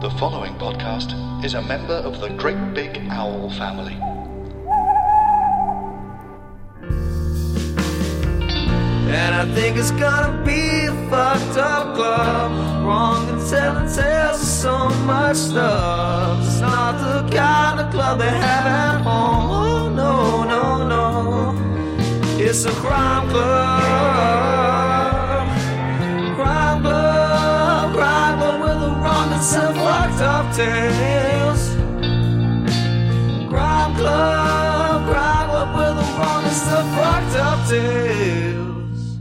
The following podcast is a member of the Great Big Owl family. And I think it's gonna be a fucked up club. Wrong and telling tales of so much stuff. It's not the kind of club they have at home. Oh no, no, no. It's a crime club. Up tales. Club, with the some fucked up tales.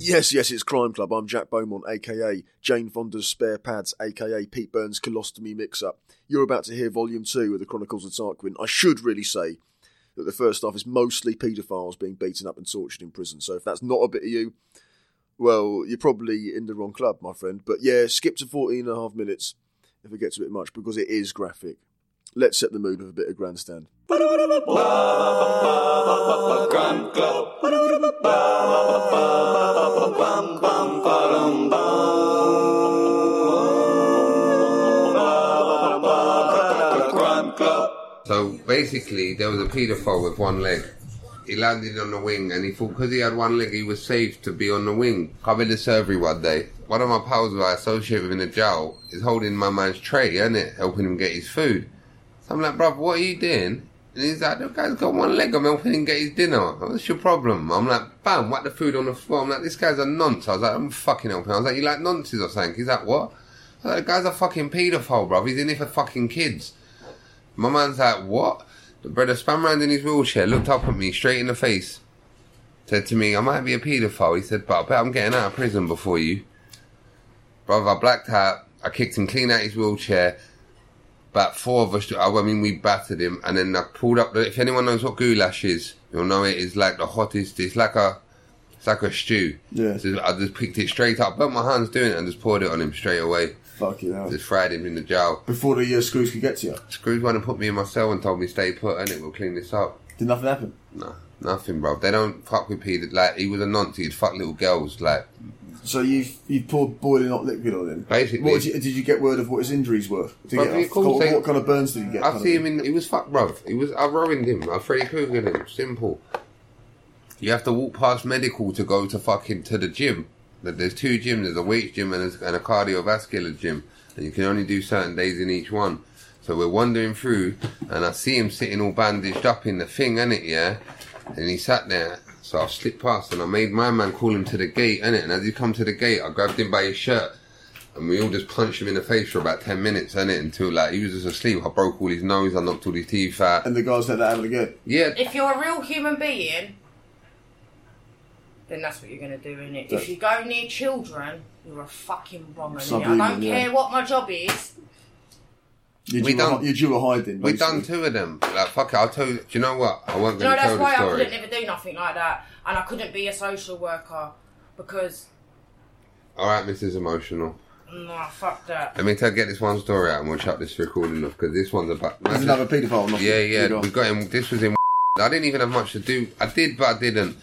Yes, yes, it's Crime Club. I'm Jack Beaumont, aka Jane Fonda's Spare Pads, aka Pete Burns' Colostomy Mix Up. You're about to hear Volume 2 of the Chronicles of Tarquin. I should really say that the first half is mostly paedophiles being beaten up and tortured in prison. So if that's not a bit of you, well, you're probably in the wrong club, my friend. But yeah, skip to 14 and a half minutes if it gets a bit much because it is graphic. Let's set the mood with a bit of grandstand. So basically, there was a paedophile with one leg. He landed on the wing and he thought because he had one leg, he was safe to be on the wing. In the surgery one day. One of my pals who I associate with in the jail is holding my man's tray, isn't it? Helping him get his food. So I'm like, bruv, what are you doing? And he's like, the guy's got one leg, I'm helping him get his dinner. What's your problem? I'm like, bam, whack the food on the floor. I'm like, this guy's a nonce. I was like, I'm fucking helping. I was like, you like nonces or something? He's like, what? I was like, the guy's a fucking paedophile, bruv. He's in here for fucking kids. My man's like, what? The brother spun round in his wheelchair, looked up at me straight in the face, said to me, I might be a paedophile. He said, but I bet I'm getting out of prison before you. Brother, I blacked out. I kicked him clean out his wheelchair. About four of us, I mean, we battered him. And then I pulled up, the, if anyone knows what goulash is, you'll know it is like the hottest, it's like a, it's like a stew. Yeah. So I just picked it straight up, burnt my hands doing it and just poured it on him straight away. Fuck you hell. Just fried him in the jail. Before the uh, screws could get to you, Screws went and put me in my cell and told me stay put and it will clean this up. did nothing happen? No, nothing, bro. They don't fuck with Peter. Like he was a nonce. He'd fuck little girls. Like So you've you poured boiling hot liquid on him. Basically. what did you, did you get word of what his injuries were? Did you get, what, what kind of burns did you get? I see him in. He was fucked, bro. He was. I ruined him. I Freddy Krueger him. Simple. You have to walk past medical to go to fucking to the gym. That There's two gyms. There's a weights gym and a, and a cardiovascular gym, and you can only do certain days in each one. So we're wandering through, and I see him sitting all bandaged up in the thing, innit, yeah? And he sat there, so I slipped past, and I made my man call him to the gate, innit? And as he come to the gate, I grabbed him by his shirt, and we all just punched him in the face for about 10 minutes, innit? Until, like, he was just asleep. I broke all his nose, I knocked all his teeth out. And the guys let that happen again. Yeah, If you're a real human being, then that's what you're going to do, innit? If you go near children, you're a fucking wrong innit? I Subhuman, don't yeah. care what my job is. You We do, done- a, you do a hiding. we basically. done two of them. Like, fuck it, I'll tell you. Do you know what? I won't Do you going know, to that's why the I story. couldn't ever do nothing like that. And I couldn't be a social worker because, Alright, Mrs. Emotional. nah, fuck that. Let me tell, get this one story out and we'll shut this recording off because this one's about. There's another paedophile. Not Yeah, You yeah. go. We got him. This was in. I didn't even have much to do. I did, but I didn't.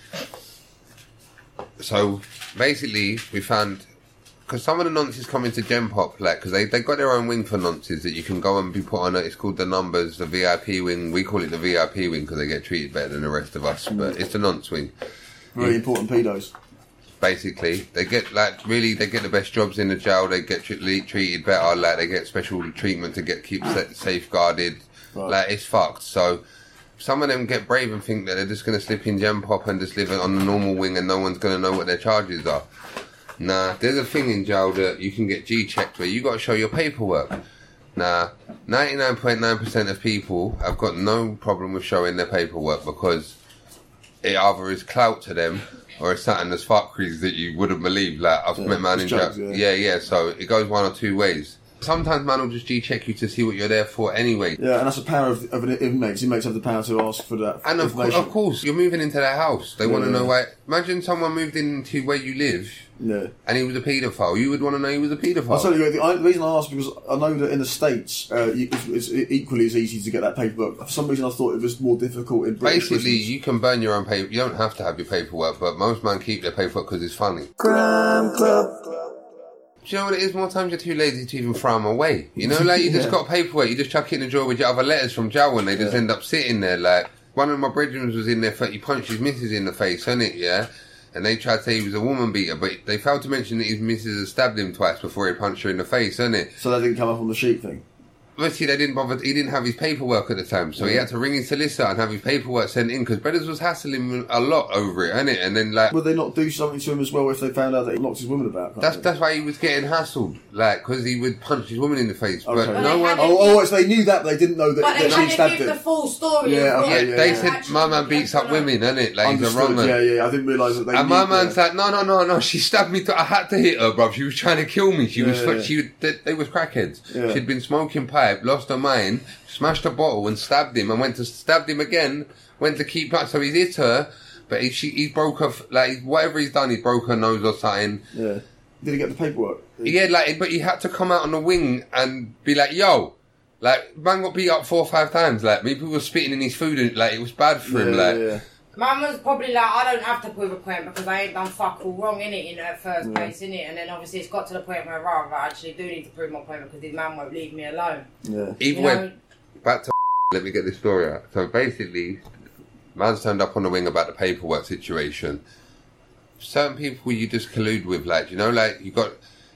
So basically, we found because some of the nonces come into Gen Pop, like because they they got their own wing for nonces that you can go and be put on. It. It's called the Numbers, the VIP wing. We call it the VIP wing because they get treated better than the rest of us, but it's the nonce wing. Very important pedos. Basically, they get like really they get the best jobs in the jail. They get tre- treated better. Like they get special treatment to get keep safeguarded. Right. Like it's fucked. So some of them get brave and think that they're just going to slip in Gen Pop and just live on the normal wing and no one's going to know what their charges are. Nah, there's a thing in jail that you can get G checked where you got to show your paperwork. Nah, 99.9% of people have got no problem with showing their paperwork because it either is clout to them or it's something that's fuckeries that you wouldn't believe. Like, I've Yeah, met man in jail. yeah. Yeah, yeah, so it goes one or two ways. Sometimes man will just G check you to see what you're there for anyway. Yeah, and that's the power of, of an inmates. Inmates have the power to ask for that And of, course, of course, you're moving into their house. They want to Yeah. know why. Imagine someone moved into where you live Yeah. and he was a paedophile. You would want to know he was a paedophile. I'll tell you, the, I, the reason I asked because I know that in the States, uh, you, it's, it's equally as easy to get that paperwork. For some reason, I thought it was more difficult in British Basically, prisons. you can burn your own paper. You don't have to have your paperwork, but most men keep their paperwork because it's funny. Crime Club. Do you know what it is? More times you're too lazy to even throw them away. You know, like you just Yeah. got paperwork, you just chuck it in the drawer with your other letters from jail and they just Yeah. end up sitting there. Like, one of my brethren was in there, he punched his missus in the face, innit, yeah? And they tried to say he was a woman beater, but they failed to mention that his missus had stabbed him twice before he punched her in the face, innit? So that didn't come up on the sheet thing. Obviously, they didn't bother. He didn't have his paperwork at the time, so he had to ring his solicitor and have his paperwork sent in because Brothers was hassling him a lot over it, innit? And then like Would they not do something to him as well if they found out that he locked his woman about? that's that's why he was getting hassled, like because he would punch his woman in the face. But Okay. no one. they Oh, oh, so they knew that, but they didn't know that, But they that she had to give the full story. Yeah, of what okay, Yeah, yeah, they yeah. said my man beats up women, innit? Like he's a Understood, wrong yeah, yeah. I didn't realise that they. And my man's that. like, no, no, no, no. She stabbed me. To, I had to hit her, bro. She was trying to kill me. She was, Yeah, yeah. she, they, they was crackheads. Yeah. She'd been smoking pipe, lost her mind, smashed a bottle, and stabbed him. And went to stabbed him again. Went to keep up. So he hit her, but he, she, he broke her. Like whatever he's done, he broke her nose or something. Yeah. Did he get the paperwork? Yeah, like, but he had to come out on the wing and be like, yo. Like, man got beat up four or five times. Like, people were spitting in his food and, like, it was bad for him. Yeah, Like, yeah. Mum was probably like, I don't have to prove a point because I ain't done fuck all wrong in it in the first place, in it. And then obviously it's got to the point where right, I actually do need to prove my point because this man won't leave me alone. yeah. Even You way, know, back to let me get this story out. So basically, man's turned up on the wing about the paperwork situation. Certain people you just collude with, like you know, like you got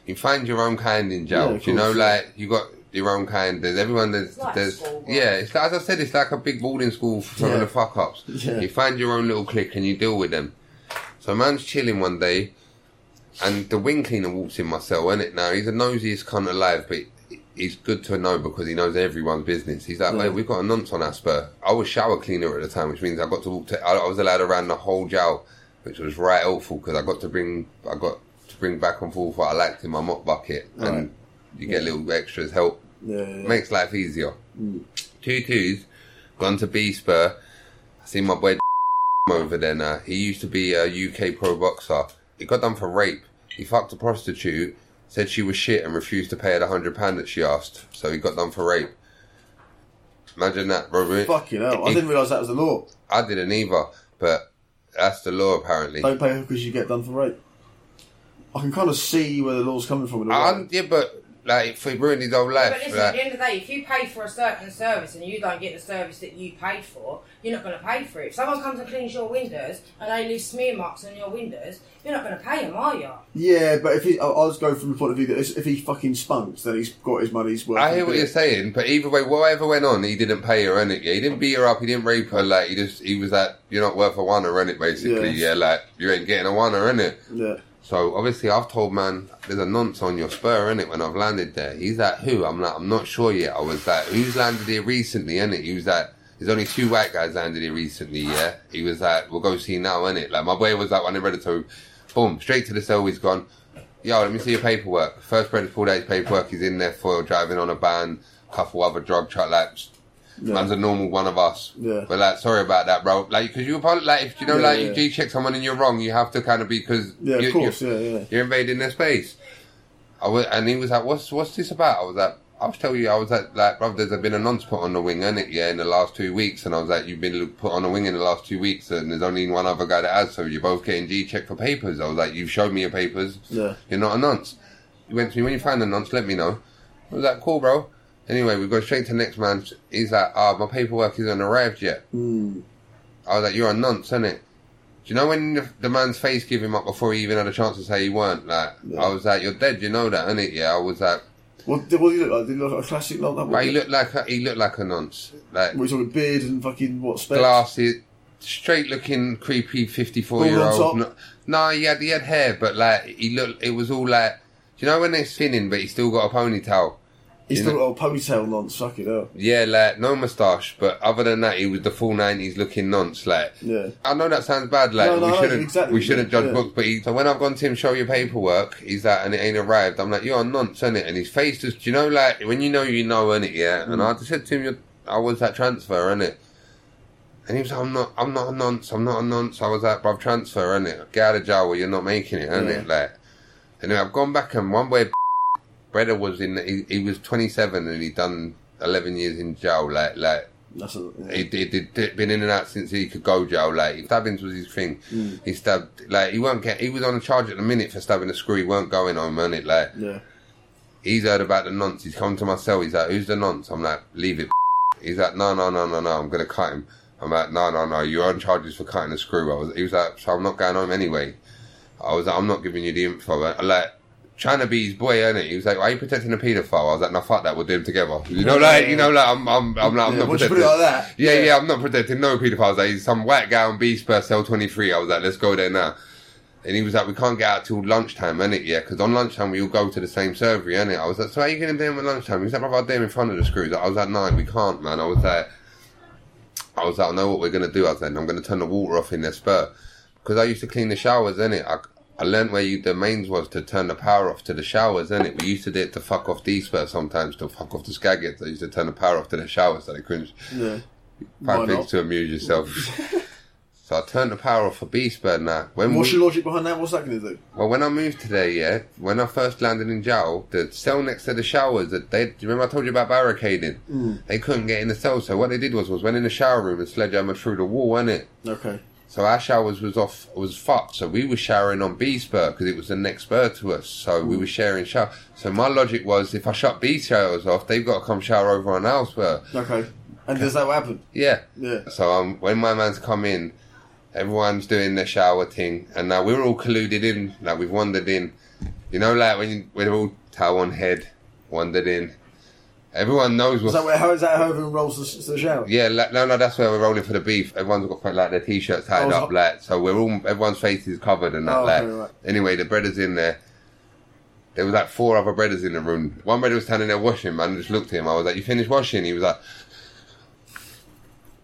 you find your own kind in jail. Yeah, you know, like you got your own kind. There's everyone. There's It's like there's school, right? yeah. It's like, as I said, it's like a big boarding school for some of Yeah. the fuck ups. Yeah. You find your own little clique and you deal with them. So man's chilling one day, and the wing cleaner walks in my cell, and it now he's the nosiest cunt alive, but he's good to know because he knows everyone's business. He's like, Yeah. wait, we've got a nonce on our spur. I was shower cleaner at the time, which means I got to walk. To, I, I was allowed around the whole jail, which was right helpful because I got to bring, I got to bring back and forth what I liked in my mop bucket, Right. and you get little extras help. Yeah. Makes life easier. Two twos, gone to B Spur. I see my boy over there now. He used to be a UK pro boxer. He got done for rape. He fucked a prostitute, said she was shit and refused to pay her the hundred pound that she asked. So he got done for rape. Imagine that, bro. Fucking hell. I didn't realise that was the law. I didn't either, but that's the law apparently. Don't pay her because you get done for rape. I can kind of see where the law's coming from. In a way. Um, yeah, but like, if he ruined his whole life, But listen, like, at the end of the day, if you pay for a certain service and you don't get the service that you paid for, you're not going to pay for it. If someone comes and cleans your windows and they leave smear marks on your windows, you're not going to pay them, are you? Yeah, but if he, I'll I'll just go from the point of view that if he fucking spunks, then he's got his money's worth. I hear what you're saying, but either way, whatever went on, he didn't pay her, innit? Yeah, he didn't beat her up, he didn't rape her, like, he just, he was like, you're not worth a oneer, innit, basically, Yeah. yeah, like, you ain't getting a oneer, innit? Yeah. So, obviously, I've told man, there's a nonce on your spur, innit, when I've landed there. He's like, who? I'm like, I'm not sure yet. I was like, who's landed here recently, innit? He was like, there's only two white guys landed here recently, yeah? He was like, we'll go see now, innit? Like, my boy was like, when they ready to, boom, straight to the cell, he's gone, yo, let me see your paperwork. First brother pulled his paperwork, he's in there for driving on a van, couple other drug truck, like, man's a normal one of us. Yeah. But like, sorry about that, bro. Like, because you probably, like, if you know, Yeah, like, yeah. you G check someone and you're wrong, you have to kind of be, because Yeah, of you, course, you're, yeah, yeah. you're invading their space. I was, and he was like, what's, what's this about? I was like, I'll tell you, I was like, like, brother, there's been a nonce put on the wing, innit? Yeah, in the last two weeks. And I was like, you've been put on the wing in the last two weeks, and there's only one other guy that has, so you're both getting G checked for papers. I was like, you've showed me your papers. Yeah. You're not a nonce. He went to me, when you find a nonce, let me know. I was like, cool, bro. Anyway, we go straight to the next man. He's like, ah, my paperwork isn't arrived yet. Mm. I was like, you're a nonce, innit? Do you know when the, the man's face gave him up before he even had a chance to say he weren't? Like, Yeah. I was like, you're dead, you know that, innit? Yeah, I was like, What, what did he look like? Did he look like a classic like that? but he looked like a, he looked like a nonce. Like, We're talking beard and fucking what specs? glasses, straight looking, creepy fifty-four-year-old. No, no, he had, he had hair, but like, he looked, it was all like, do you know when they're spinning, but he still got a ponytail? He's still got a ponytail nonce. Fuck it up. Yeah, like, no moustache, but other than that, he was the full 90s looking nonce, like. Yeah. I know that sounds bad, like, No, no, we shouldn't, exactly, we shouldn't judge yeah. books, but he, so when I've gone to him, show your paperwork, he's like, and it ain't arrived, I'm like, you're a nonce, innit? And his face just, do you know, like, when you know, you know, innit, yeah? And Mm. I just said to him, you're, I was that transfer, innit? And he was like, I'm not, I'm not a nonce, I'm not a nonce. I was like, bruv, transfer, innit? Get out of jail or you're not making it, innit? Yeah. Like, anyway, I've gone back and one way, Brother was in, he, he was 27 and he'd done 11 years in jail, like, like, That's a, yeah. he did, did, been in and out since he could go jail. Like stabbings was his thing. Mm. He stabbed like he won't get. He was on a charge at the minute for stabbing a screw. He weren't going home, on it. Like yeah. he's heard about the nonce. He's come to my cell. He's like, "Who's the nonce?" I'm like, "Leave it." He's like, "No, no, no, no, no. I'm gonna cut him." I'm like, "No, no, no. You're on charges for cutting a screw." I was. He was like, "So I'm not going home anyway." I was like, "I'm not giving you the info." I, like. Trying to be his boy, innit? He was like, "Why are you protecting a paedophile?" I was like, "No, fuck that. We'll do them together." You know, like, you know, like, I'm, I'm, I'm, like, I'm Yeah, not protecting. it like that, Yeah, yeah. yeah, I'm not protecting no paedophiles. Like, he's some white guy on B Spur cell 23. I was like, let's go there now. And he was like, we can't get out till lunchtime, innit? Yeah, because on lunchtime we all go to the same surgery, innit? I was like, so how are you going to do them at lunchtime? He was like, brother, I'll do them in front of the screws. I was like, no, we can't, man. I was like, I was like, I know what we're going to do. I said, I'm going to turn the water off in their spur. Because I used to clean the showers, innit? I, I learned where you, the mains was to turn the power off to the showers, innit? We used to do it to fuck off D spur sometimes, to fuck off the skaggets. I used to turn the power off to the showers so they couldn't Yeah. Five things to amuse yourself. so I turned the power off for B Spur now. When What's we- your logic behind that? What's that going to do? well, when I moved today, yeah, when I first landed in jail, the cell next to the showers, that they, do you remember I told you about barricading? Mm. They couldn't get in the cell, so what they did was, was went in the shower room and sledgehammer through the wall, innit? Okay. So our showers was off, was fucked. So we were showering on B spur because it was the next spur to us. So we were sharing shower. So my logic was, if I shut B showers off, they've got to come shower over on our spur. Okay. And does that happen? Yeah. Yeah. So um, when my man's come in, everyone's doing their shower thing, and now we're all colluded in. Like we've wandered in. You know, like when you, we're all towel on head, wandered in. Everyone knows Is what. that where, how is that how everyone rolls to, to the shower? yeah, like, no, no, that's where we're rolling for the beef. Everyone's got like their t-shirts tied Oh, up, like so. We're all everyone's face is covered and that. Oh, like okay, right. anyway, the breaders in there. There was like four other breaders in the room. One brother was standing there washing, man. I just looked at him. I was like, "You finished washing?" He was like,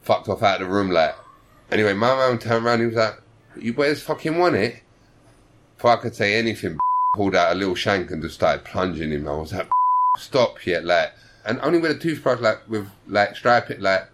fucked off out of the room, like. Anyway, my man turned around. He was like, "You boys fucking want it?" Before I could say anything, pulled out a little shank and just started plunging him. I was like, "Stop yet!" Like, and only with a toothbrush, like with like stripe it, like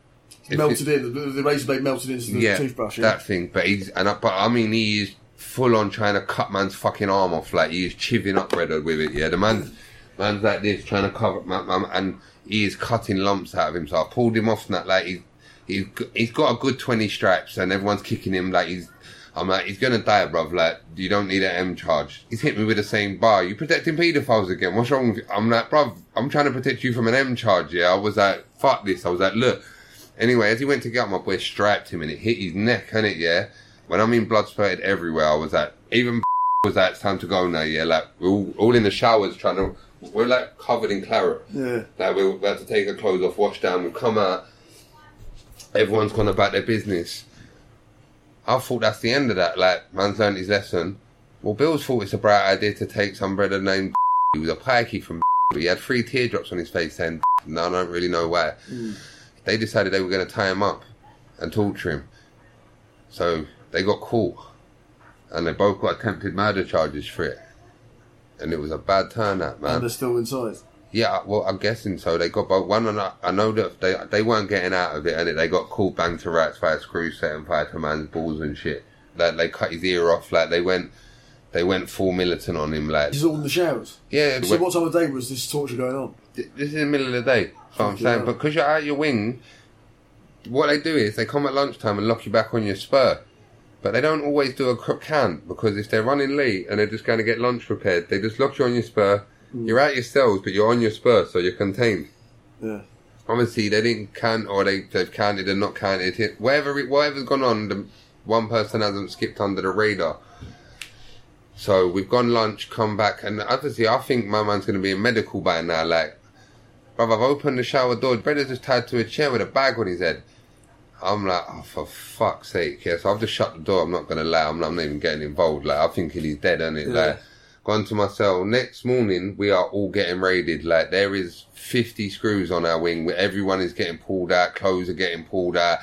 melted in. The, the razor blade melted into the yeah, toothbrush. Yeah. that thing. But he's and I, but I mean, he is full on trying to cut man's fucking arm off. Like he is chiving up Redwood with it. Yeah, the man's man's like this trying to cover my, my, and he is cutting lumps out of him. So I pulled him off and that. Like he's he's he's got a good twenty stripes, and everyone's kicking him like he's. I'm like, he's gonna die, bruv. Like, you don't need an M charge. He's hit me with the same bar. You protecting paedophiles again? What's wrong with you? I'm like, bruv, I'm trying to protect you from an M charge. Yeah, I was like, fuck this. I was like, look. Anyway, as he went to get up, my boy strapped him and it hit his neck, and it, yeah. When I mean blood spurted everywhere, I was like, even was like, it's time to go now, yeah. Like, we're all, all in the showers trying to, we're like covered in claret. Yeah. Like, we're about to take our clothes off, wash down, we've come out. Everyone's gone about their business. I thought that's the end of that. Like, man's learned his lesson. Well, Bill's thought it's a bright idea to take some brother named he was a pikey from but he had three teardrops on his face saying, no, I don't really know why. Mm. They decided they were going to tie him up and torture him. So they got caught. And they both got attempted murder charges for it. And it was a bad turnout, And man. they're still inside. Yeah, well, I'm guessing so. They got both one, and I, I know that they they weren't getting out of it, and they got called banged to rats by a screw set and fire to man's balls and shit. Like they cut his ear off. Like they went, they went full militant on him. Like he's all in the showers. yeah, So what time of day was this torture going on? Th- This is the middle of the day. That's what I'm saying. But because you're out your wing, what they do is they come at lunchtime and lock you back on your spur. But they don't always do a crook count because if they're running late and they're just going to get lunch prepared, they just lock you on your spur. Mm. You're out yourselves, but you're on your spur, so you're contained. Yeah. Obviously, they didn't count or they, they've counted and not counted. It- Whatever, it- whatever's gone on, the, one person hasn't skipped under the radar. So we've gone lunch, come back, and obviously I think my man's going to be in medical by now. Like, brother, I've opened the shower door. Brother's just tied to a chair with a bag on his head. I'm like, oh, for fuck's sake, yeah. So I've just shut the door. I'm not going to lie. I'm, I'm not even getting involved. Like, I'm thinking he's dead, isn't it? Like, gone to my cell. Next morning, we are all getting raided. Like, there is 50 screws on our wing where everyone is getting pulled out. Clothes are getting pulled out.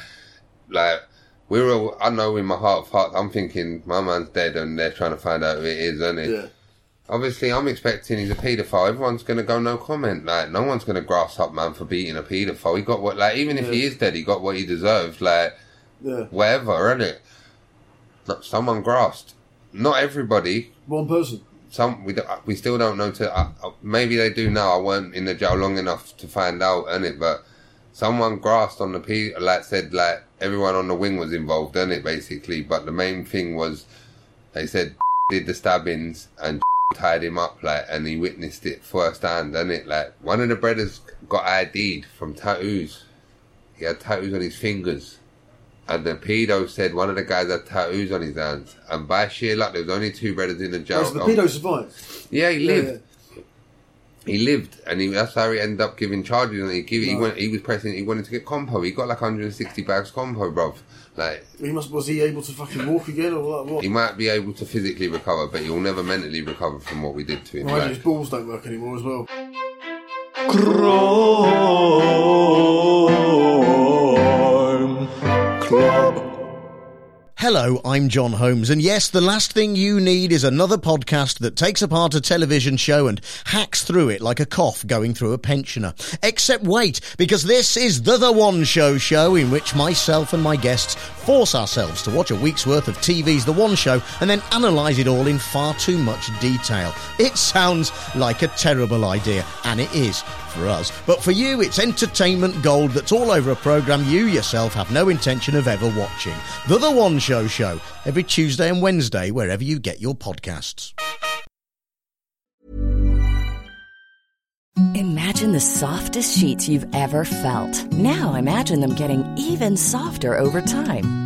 Like, we're all, I know in my heart of hearts, I'm thinking my man's dead and they're trying to find out who it is, isn't it? Yeah. Obviously, I'm expecting he's a paedophile. Everyone's going to go no comment. Like, no one's going to grass up man for beating a paedophile. He got what, like, even if he is dead, he got what he deserved. Like, Yeah. whatever, innit? Look, Someone grasped. Not everybody. One person. Some we we still don't know. To uh, maybe they do now. I weren't in the jail long enough to find out, innit? But someone grasped on the p like said like everyone on the wing was involved, in it Basically, but the main thing was they said did the stabbings and tied him up like, and he witnessed it firsthand, and it Like one of the brothers got ID'd from tattoos. He had tattoos on his fingers. And the pedo said one of the guys had tattoos on his hands. And by sheer luck, there was only two brothers in the jail. Oh, so the pedo survived. Yeah, he Yeah, lived. He lived, and he, that's how he ended up giving charges. And he give, he went, he was pressing. He wanted to get compo. He got like 160 bags compo, bruv. Like. He must. Was he able to fucking walk again or like, what? he might be able to physically recover, but he'll never mentally recover from what we did to him. Mind you, Like, his balls don't work anymore as well. Hello, I'm John Holmes, and yes, the last thing you need is another podcast that takes apart a television show and hacks through it like a cough going through a pensioner. Except wait, because this is the The One Show show in which myself and my guests force ourselves to watch a week's worth of TV's The One Show and then analyse it all in far too much detail. It sounds like a terrible idea, and it is for us. But for you, it's entertainment gold that's all over a programme you yourself have no intention of ever watching. The The One Show Show, every Tuesday and Wednesday, wherever you get your podcasts. Imagine the softest sheets you've ever felt. Now imagine them getting even softer over time.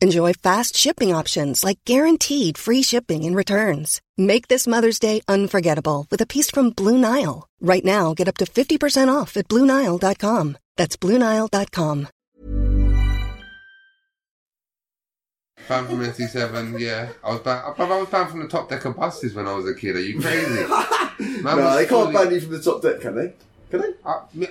Enjoy fast shipping options like guaranteed free shipping and returns. Make this Mother's Day unforgettable with a piece from Blue Nile. Right now, get up to 50% off at BlueNile.com. That's BlueNile.com. Fan from NC7, yeah. I was banned, I was banned from the top deck of buses when I was a kid. Are you crazy? Man no, was they can't fully- ban you from the top deck, can they? Can they? Uh, yeah,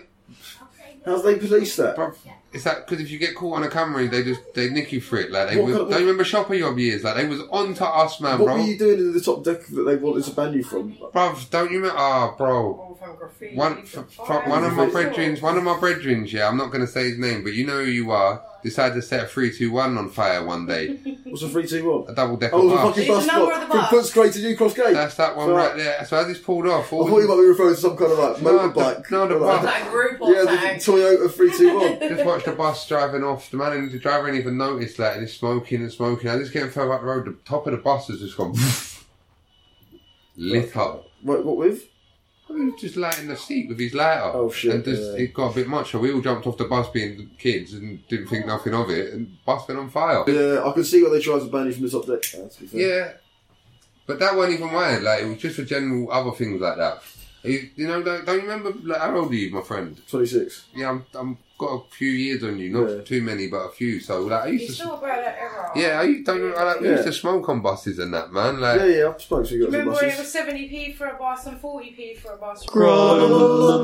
How's they police that? bruv, It's that because if you get caught on a camera, they just they nick you for it. Like they What was, kind of- don't you remember Shopper Yob years? Like they was on to us, man, bro What bro. were you doing in the top deck that they wanted to ban you from? Bruv, don't you remember? Ah, bro. One, f- f- one of my brethrens, one of my brethrens, yeah, I'm not going to say his name, but you know who you are, decided to set a 321 on fire one day. What's a three two one? A double decker Oh, the bus. fucking It's bus the number stop of the from bus. Footscray to New Cross Gate. That's that one So, right there. So as it's pulled off, I thought you might be referring to some kind of like No, motorbike. the- no, the Or like- bus. Like group or Yeah, the tag. Toyota three two one. just watch the bus driving off. The man, in the driver ain't even noticed that, and he's smoking and smoking. I just getting further up the road. The top of the bus has just gone lit up. What, what with? He was just lighting the seat with his lighter. Oh, shit, And just, yeah. it got a bit much, so we all jumped off the bus being kids and didn't think nothing of it, and bus went on fire. Yeah, I can see why they tried to ban you from the top deck. to be fair. Yeah. But that wasn't even why. Like, it was just for general other things like that. You, you know, don't, don't you remember, like, how old are you, my friend? 26. Yeah, I'm, I'm got a few years on you, not Yeah. too many, but a few. So, like, I You're used to. still about that era. Yeah, I used, don't, I, like, we used Yeah. to smoke on buses and that, man. Like, Yeah, yeah, I've spoken to you guys on Remember when it buses. was 70p for a bus and 40p for a bus? anyone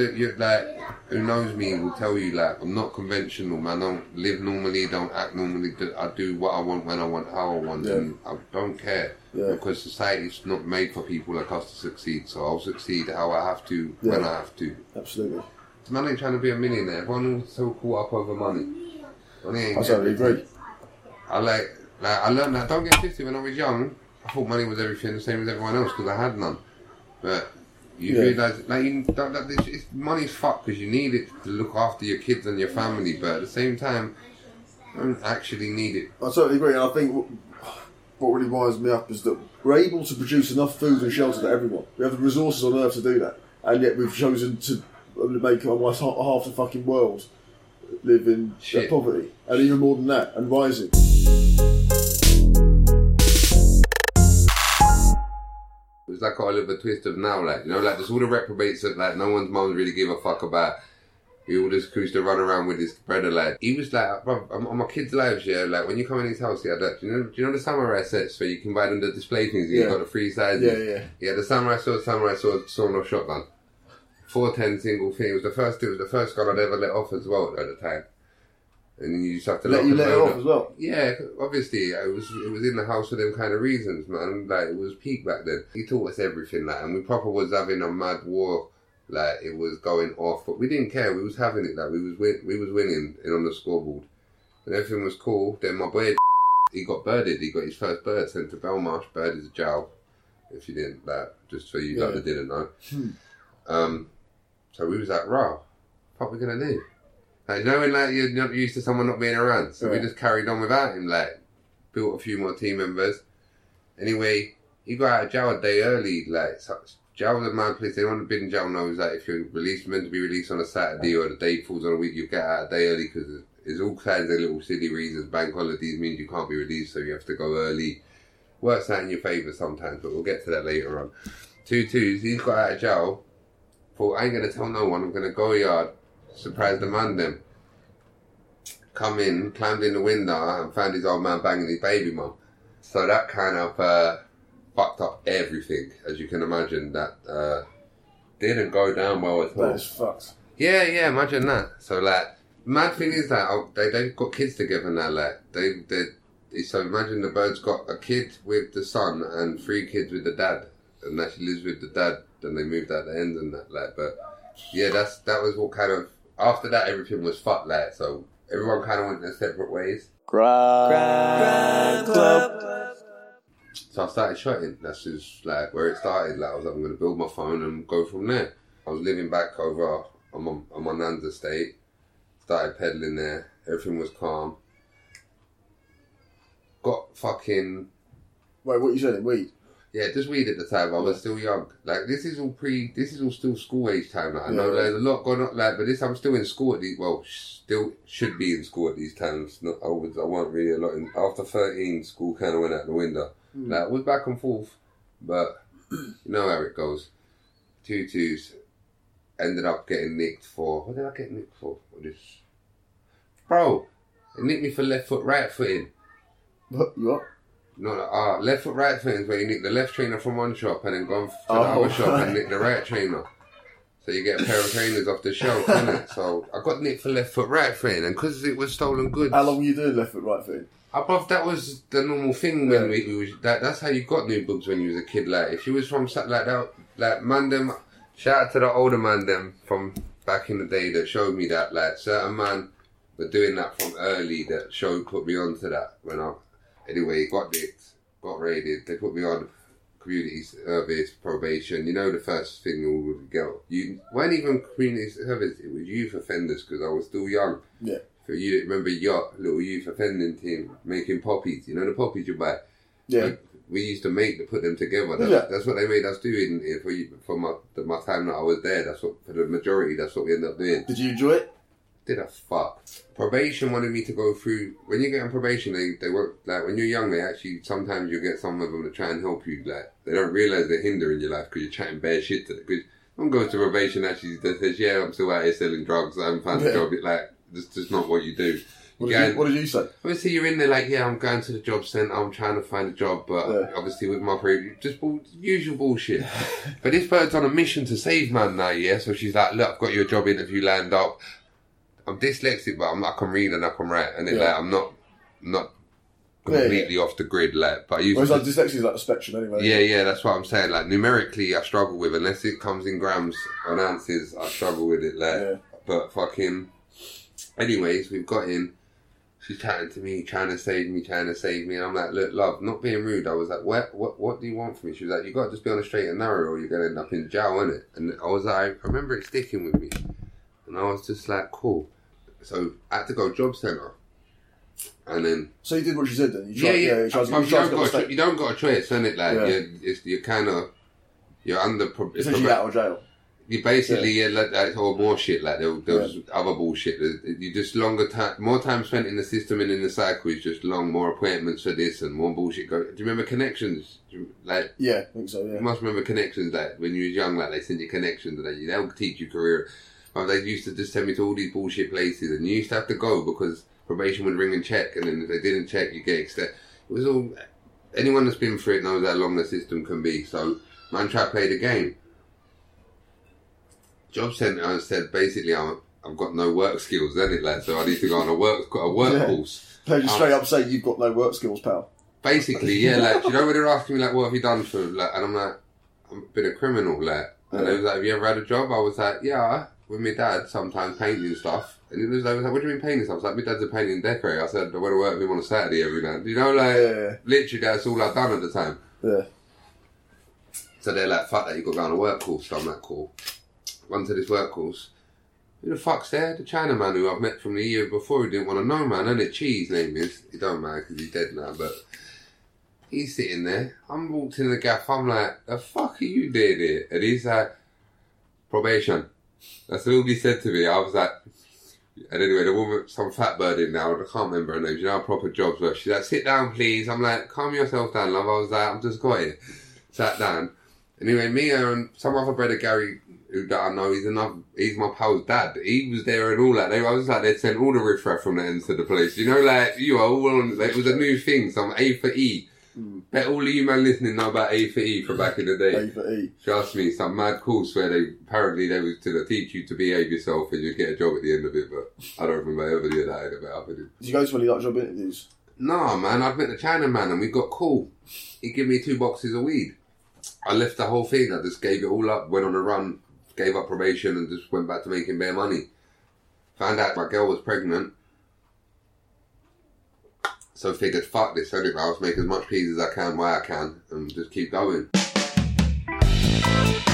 that you like who knows me will tell you like I'm not conventional, man. I don't live normally, don't act normally. I do what I want when I want, how I want, Yeah. and I don't care Yeah. because society's not made for people like us to succeed. So I'll succeed how I have to when I have to. Absolutely. Man ain't trying to be a millionaire. Everyone was so caught up over money. Money ain't I totally agree. I like, like I learned that. Don't get twisted. When I was young, I thought money was everything, the same as everyone else, because I had none. But you Yeah. realise, like, you don't, that this, it's, money's fucked because you need it to look after your kids and your family. But at the same time, you don't actually need it. I totally agree, and I think what, what really winds me up is that we're able to produce enough food and shelter for everyone. We have the resources on Earth to do that, and yet we've chosen to make almost half the fucking world live in poverty, and even more than that, and rising. It's like Oliver Twist of now, like you know, like there's all the reprobates that like no one's mums really give a fuck about. He all just used to run around with his brother like he was like bro, on my kids' lives, yeah. Like when you come in his house, yeah, that, do you know, do you know the samurai sets where you can buy them the display things? Yeah. You got the three sizes. Yeah, yeah. Yeah, the samurai sword, samurai sword, sawn off shotgun. Four ten single thing. It was the first. It was the first gun I'd ever let off as well at the time. And you just have to Let you let it off up. as well. Yeah, obviously, it was it was in the house for them kind of reasons, man. Like it was peak back then. He taught us everything, like, and we proper was having a mad war. Like it was going off, but we didn't care. We was having it. Like we was win- we was winning and on the scoreboard, and everything was cool. Then my boy, he got birded. He got his first bird sent to Belmarsh. Bird is a jowl. If you didn't, that just for you Yeah. that didn't know. Um, so we was like, "Raw, what we gonna do?" Like, you know when like you're not used to someone not being around, so we just carried on without him. Like, built a few more team members. Anyway, he got out of jail a day early. Like, so, jail was a mad place. Anyone who's been in jail knows that if you're released, meant to be released on a Saturday or the day falls on a week, you get out a day early because there's all kinds of little silly reasons. Bank holidays means you can't be released, so you have to go early. Works out in your favour sometimes, but we'll get to that later on. Two twos. He's got out of jail. Thought I ain't gonna tell no one. I'm gonna go yard, surprise the man. Them come in, climbed in the window, and found his old man banging his baby mum. So that kind of uh, fucked up everything, as you can imagine. That uh, didn't go down well at all. That is fucked. Yeah, yeah, imagine that. So like, mad thing is that oh, they they've got kids together now. Like they they so imagine the bird's got a kid with the son and three kids with the dad, and that she lives with the dad. Then they moved out the end and that like, but yeah, that's that was what kind of after that everything was fucked. Like so, everyone kind of went their separate ways. So I started shotting. That's just like where it started. Like I was like, I'm gonna build my phone and go from there. I was living back over on my, on my nan's estate. Started peddling there. Everything was calm. Got fucking Wait, what are you saying? Weed? Yeah, just weed at the time. I was still young. Like this is all pre. This is all still school age time. Like, I know there's a lot going on. Like, but this I'm still in school at these. Well, still should be in school at these times. Not I was. I wasn't really a lot. In, after 13, school kind of went out the window. Hmm. Like, it was back and forth, but you know how it goes. Two twos. Ended up getting nicked for. What did I get nicked for? What is? Bro, they nicked me for left foot, right footing. What? You what? No, no, ah, left foot, right foot is where you nick the left trainer from one shop and then go to the Oh, other shop and nick the right trainer. So you get a pair of trainers off the shelf, innit? So I got nicked for left foot, right foot, and because it was stolen goods. How long you doing left foot, right foot? Above that was the normal thing when we, we was, that that's how you got new books when you was a kid. Like if you was from something like that, like man them, shout out to the older man them from back in the day that showed me that. Like certain man were doing that from early that showed put me onto that when I anyway got nicked, got raided. They put me on community service probation. You know the first thing you would get. You weren't even community service. It was youth offenders because I was still young. Yeah. So you remember yacht little youth offending team making poppies. You know the poppies you buy. Yeah. Like, we used to make to put them together. That's, Yeah. that's what they made us do in, in for for my the- my time that I was there. That's what for the majority. That's what we ended up doing. Did you enjoy it? Did a fuck. Probation wanted me to go through. When you get on probation, they they work like when you're young. They actually sometimes you get some of them to try and help you. Like they don't realize they're hindering your life because you're chatting bad shit to them. Because someone goes to probation actually that says, "Yeah, I'm still out here selling drugs. I haven't found Yeah. a job." It like that's just not what you do. What did you, what did you say? Obviously, you're in there like, yeah, I'm going to the job centre, I'm trying to find a job, but Yeah. obviously with my previous, just bull, usual bullshit. but this bird's on a mission to save man now, yeah? So she's like, look, I've got your job interview lined up. I'm dyslexic, but I'm, I can read and I can write, and it, Yeah. like, I'm not, not Yeah, yeah. completely off the grid, like, but I used Whereas to like dyslexia is like a spectrum anyway. yeah, yeah, that's what I'm saying. Like numerically, I struggle with unless it comes in grams on ounces. I struggle with it. Like, Yeah. but fucking. Anyways, we've got in. She's chatting to me, trying to save me, trying to save me. And I'm like, look, love, not being rude. I was like, what, what, what do you want from me? She was like, you got to just be on a straight and narrow, or you're gonna end up in jail, innit? And I was like, I remember it sticking with me, and I was just like, cool. So I had to go job centre, and then So you did what she said then. You yeah, tried, yeah. you tried, you you, tried don't got a you don't got a choice, isn't it? Like Yeah. you're, it's, you're kind of you're under. Essentially proba- out of jail. you basically yeah, like, like, or more shit. Like there, there was other bullshit. You just longer time, more time spent in the system and in the cycle is just long. More appointments for this and more bullshit. Go. Do you remember Connexions? Do you- Like Yeah, I think so. Yeah. You must remember Connexions. Like when you was young, like they send you Connexions and they they'll teach you career. But they used to just send me to all these bullshit places, and you used to have to go because probation would ring and check, and then if they didn't check, you get extended. It was all. Anyone that's been through it knows how long the system can be. So man, try to play the game. Job centre said basically I'm, I've got no work skills, then it like so I need to go on a work got a work Yeah. course. Played you Um, straight up say you've got no work skills, pal. Basically, yeah, like, you know when they're asking me, like, what have you done for, like, and I'm like, I've been a criminal, like, and they was like, have you ever had a job? I was like, yeah, with my dad, sometimes painting stuff. And he was like, what do you mean painting stuff? I was like, my dad's a painting decorator. I said, I went to work with him on a Saturday every night. You know, like, Yeah. literally, that's all I've done at the time. Yeah. So they're like, fuck that, you got to go on a work course. So I'm like, cool. Went to this work course. Who the fuck's there? The Chinaman who I've met from the year before who didn't want to know, man. And it Cheese name is. He don't matter because he's dead now, but he's sitting there. I'm walked in the gaff. I'm like, the fuck are you doing here? And he's like, probation. That's all he said to me. I was like, and anyway, the woman, some fat bird in now, I can't remember her name. You know how proper jobs work. She's like, sit down, please. I'm like, calm yourself down, love. I was like, I'm just got here. Sat down. Anyway, me and some other brother, Gary, who that I know, he's another, he's my pal's dad. He was there and all that. They, I was like, they'd sent all the riffraff from the ends to the place. You know, like, you are all on, like, it was a new thing, some A for E. Bet all of you man listening know about A for E from back in the day. A for E. Trust me, some mad course where they apparently they was to teach you to behave yourself and you get a job at the end of it. But I don't remember ever doing that. About it. Did you go to any like job interviews? No, man, I'd met the China man and we got cool. He gave me two boxes of weed. I left the whole thing. I just gave it all up. Went on a run, gave up probation, and just went back to making bare money. Found out my girl was pregnant. So I figured, fuck this, anyway. I'll just make as much peas as I can, while I can, and just keep going.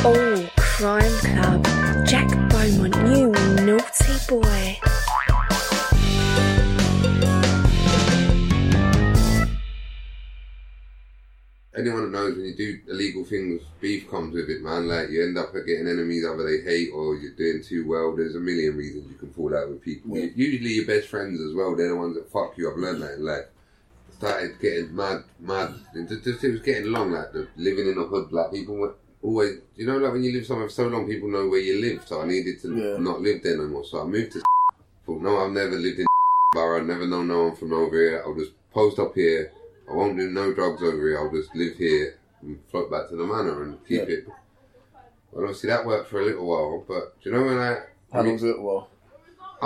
Oh, Crime Club. Jack Beaumont, you naughty boy. anyone that knows when you do illegal things, beef comes with it, man. Like you end up getting enemies either they hate or you're doing too well. There's a million reasons you can fall out with people. Yeah. Usually your best friends as well. They're the ones that fuck you. I've learned that in life. Started getting mad, mad. It just, it was getting long. Like the, living in a hood, like people were always. You know, like when you live somewhere for so long, people know where you live. So I needed to Yeah. not live there no more. So I moved to. Thought, no, I've never lived in borough. Never known no one from over here. I'll just post up here. I won't do no drugs over here. I'll just live here and float back to the manor and keep Yeah. it. Well, obviously that worked for a little while, but do you know when I? How long's it? Well,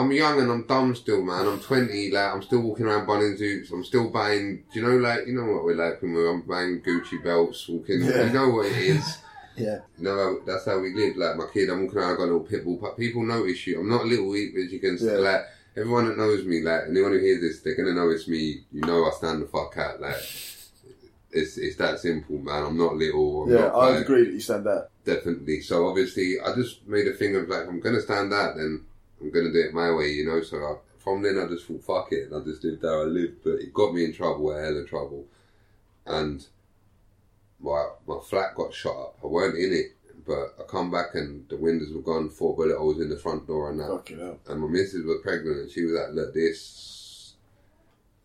I'm young and I'm dumb still, man. I'm 20, like, I'm still walking around buying suits. I'm still buying, do you know, like, you know what we're like when we're, I'm buying Gucci belts, walking, Yeah. you know what it is. yeah. You know, that's how we live. Like, my kid, I'm walking around, I've got a little pit bull, but people notice you. I'm not a little, as you can see, Yeah. like, everyone that knows me, like, anyone who hears this, they're gonna know it's me. You know I stand the fuck out, like, it's, it's that simple, man. I'm not little. I'm Yeah, not, I like, agree that you stand out. definitely. So obviously, I just made a thing of like, if I'm gonna stand out, then I'm gonna do it my way, you know. So I, from then, I just thought, fuck it, and I just lived how I lived. But it got me in trouble, a hell of trouble, and my my flat got shot up. I weren't in it, but I come back and the windows were gone. Four bullet holes in the front door and that. And my missus was pregnant, and she was like, "Look, this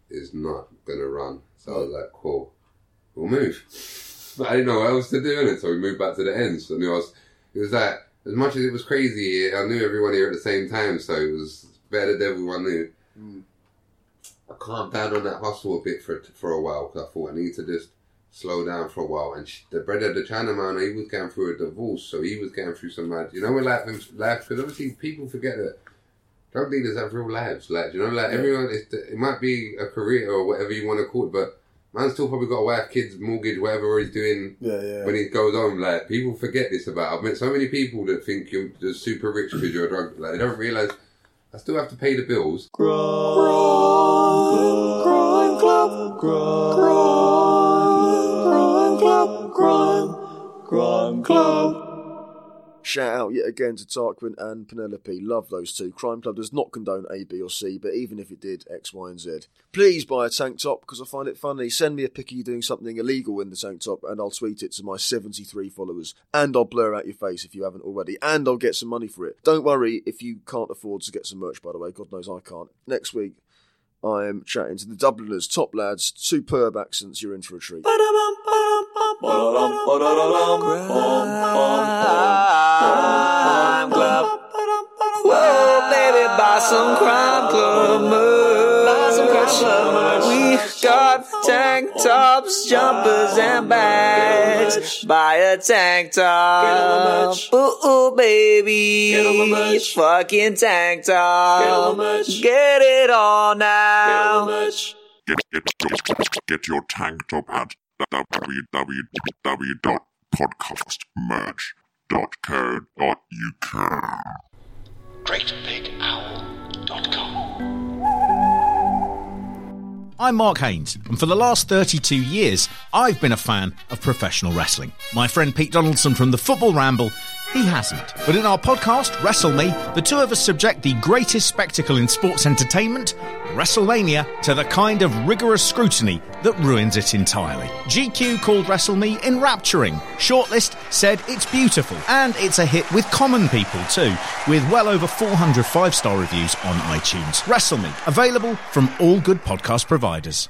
is not gonna run." So I was like, "Cool, we'll move." But I didn't know what else to do in it, so we moved back to the ends. So I knew I was. It was like as much as it was crazy, I knew everyone here at the same time, so it was better than everyone knew. Mm. I calmed down on that hustle a bit for for a while because I thought I need to just slow down for a while. And sh the brother, the Chinaman, he was going through a divorce, so he was going through some mad. You know, when life, life, because obviously people forget that drug dealers have real lives. Like, you know, like Yeah. everyone, it's, it might be a career or whatever you want to call it, but man's still probably got a wife, kids, mortgage, whatever he's doing Yeah, yeah. when he goes on. Like, people forget this about. I've met so many people that think you're just super rich because you're a drug. Like, they don't realize I still have to pay the bills. Crime Club, Crime Club, Crime, Crime Club. Shout out yet again to Tarquin and Penelope. Love those two. Crime Club does not condone A, B, or C, but even if it did, X, Y, and Z. Please buy a tank top because I find it funny. Send me a pic of you doing something illegal in the tank top and I'll tweet it to my 73 followers. And I'll blur out your face if you haven't already. And I'll get some money for it. Don't worry if you can't afford to get some merch, by the way. God knows I can't. Next week, I am chatting to the Dubliners, top lads, superb accents. You're in for a treat. Crime Club. Whoa, baby, buy some Crime Club. We got tank tops, jumpers, and bags. Buy a tank top. Ooh, ooh, baby. Fucking tank top. Get it all now. Get, get, get, get your tank top at www.podcastmerch.co.uk. GreatBigOwl.com. I'm Marc Haynes, and for the last 32 years, I've been a fan of professional wrestling. My friend Pete Donaldson from the Football Ramble, he hasn't. But in our podcast, Wrestle Me, the two of us subject the greatest spectacle in sports entertainment, WrestleMania, to the kind of rigorous scrutiny that ruins it entirely. GQ called Wrestle Me enrapturing. Shortlist said it's beautiful, and it's a hit with common people too, with well over 400 five-star reviews on iTunes. Wrestle Me, available from all good podcast providers.